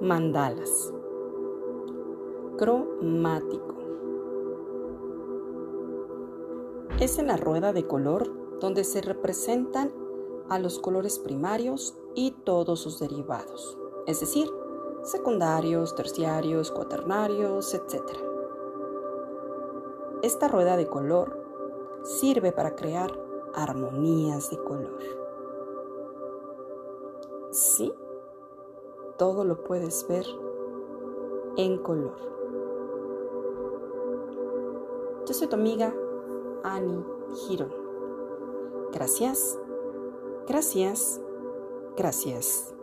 Mandalas. Cromático. Es en la rueda de color donde se representan a los colores primarios y todos sus derivados, es decir, secundarios, terciarios, cuaternarios, etc. Esta rueda de color sirve para crear armonías de color. Sí, todo lo puedes ver en color. Yo soy tu amiga Annie Giron. Gracias, gracias, gracias.